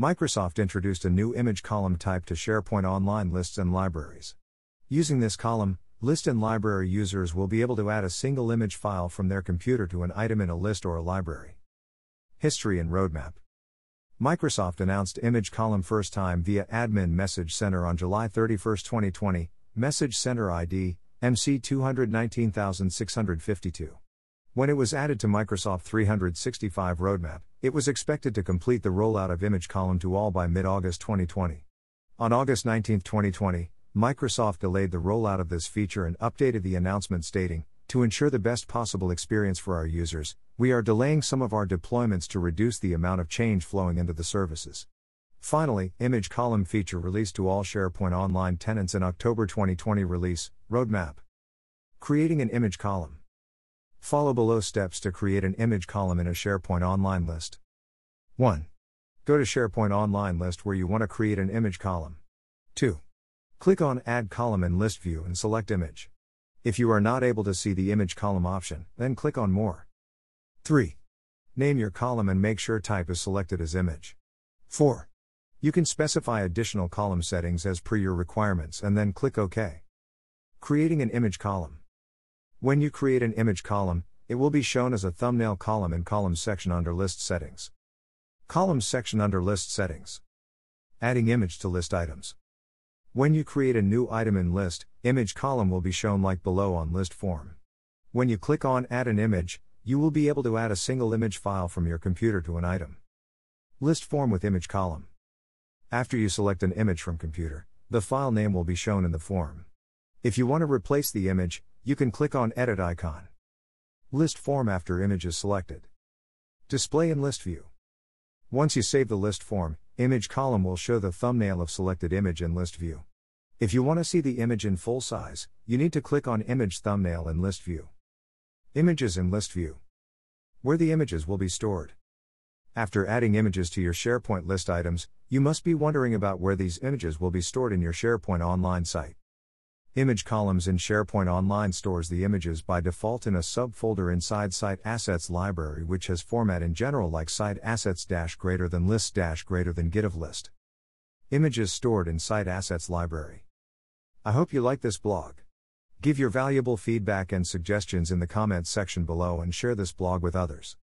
Microsoft introduced a new image column type to SharePoint Online lists and libraries. Using this column, list and library users will be able to add a single image file from their computer to an item in a list or a library. History and Roadmap Microsoft announced Image Column first time via Admin Message Center on July 31, 2020, Message Center ID, MC 219652. When it was added to Microsoft 365 Roadmap, it was expected to complete the rollout of Image Column to all by mid August 2020. On August 19, 2020, Microsoft delayed the rollout of this feature and updated the announcement stating, to ensure the best possible experience for our users, we are delaying some of our deployments to reduce the amount of change flowing into the services. Finally, Image Column feature released to all SharePoint Online tenants in October 2020 release, Roadmap. Creating an image column. Follow below steps to create an image column in a SharePoint Online list. 1. Go to SharePoint Online list where you want to create an image column. 2. Click on Add Column in List View and select Image. If you are not able to see the image column option, then click on More. 3. Name your column and make sure type is selected as image. 4. You can specify additional column settings as per your requirements and then click OK. Creating an image column. When you create an image column, it will be shown as a thumbnail column in Columns section under List Settings. Columns section under List Settings. Adding image to list items. When you create a new item in list, image column will be shown like below on list form. When you click on Add an image, you will be able to add a single image file from your computer to an item. List form with image column. After you select an image from computer, the file name will be shown in the form. If you want to replace the image, you can click on Edit icon. List form after image is selected. Display in list view. Once you save the list form, image column will show the thumbnail of selected image in list view. If you want to see the image in full size, you need to click on Image Thumbnail in List View. Images in List View. Where the images will be stored. After adding images to your SharePoint list items, you must be wondering about where these images will be stored in your SharePoint Online site. Image columns in SharePoint Online stores the images by default in a subfolder inside Site Assets library which has format in general like Site Assets dash greater than list dash greater than GUID of list. Images stored in Site Assets library. I hope you like this blog. Give your valuable feedback and suggestions in the comments section below and share this blog with others.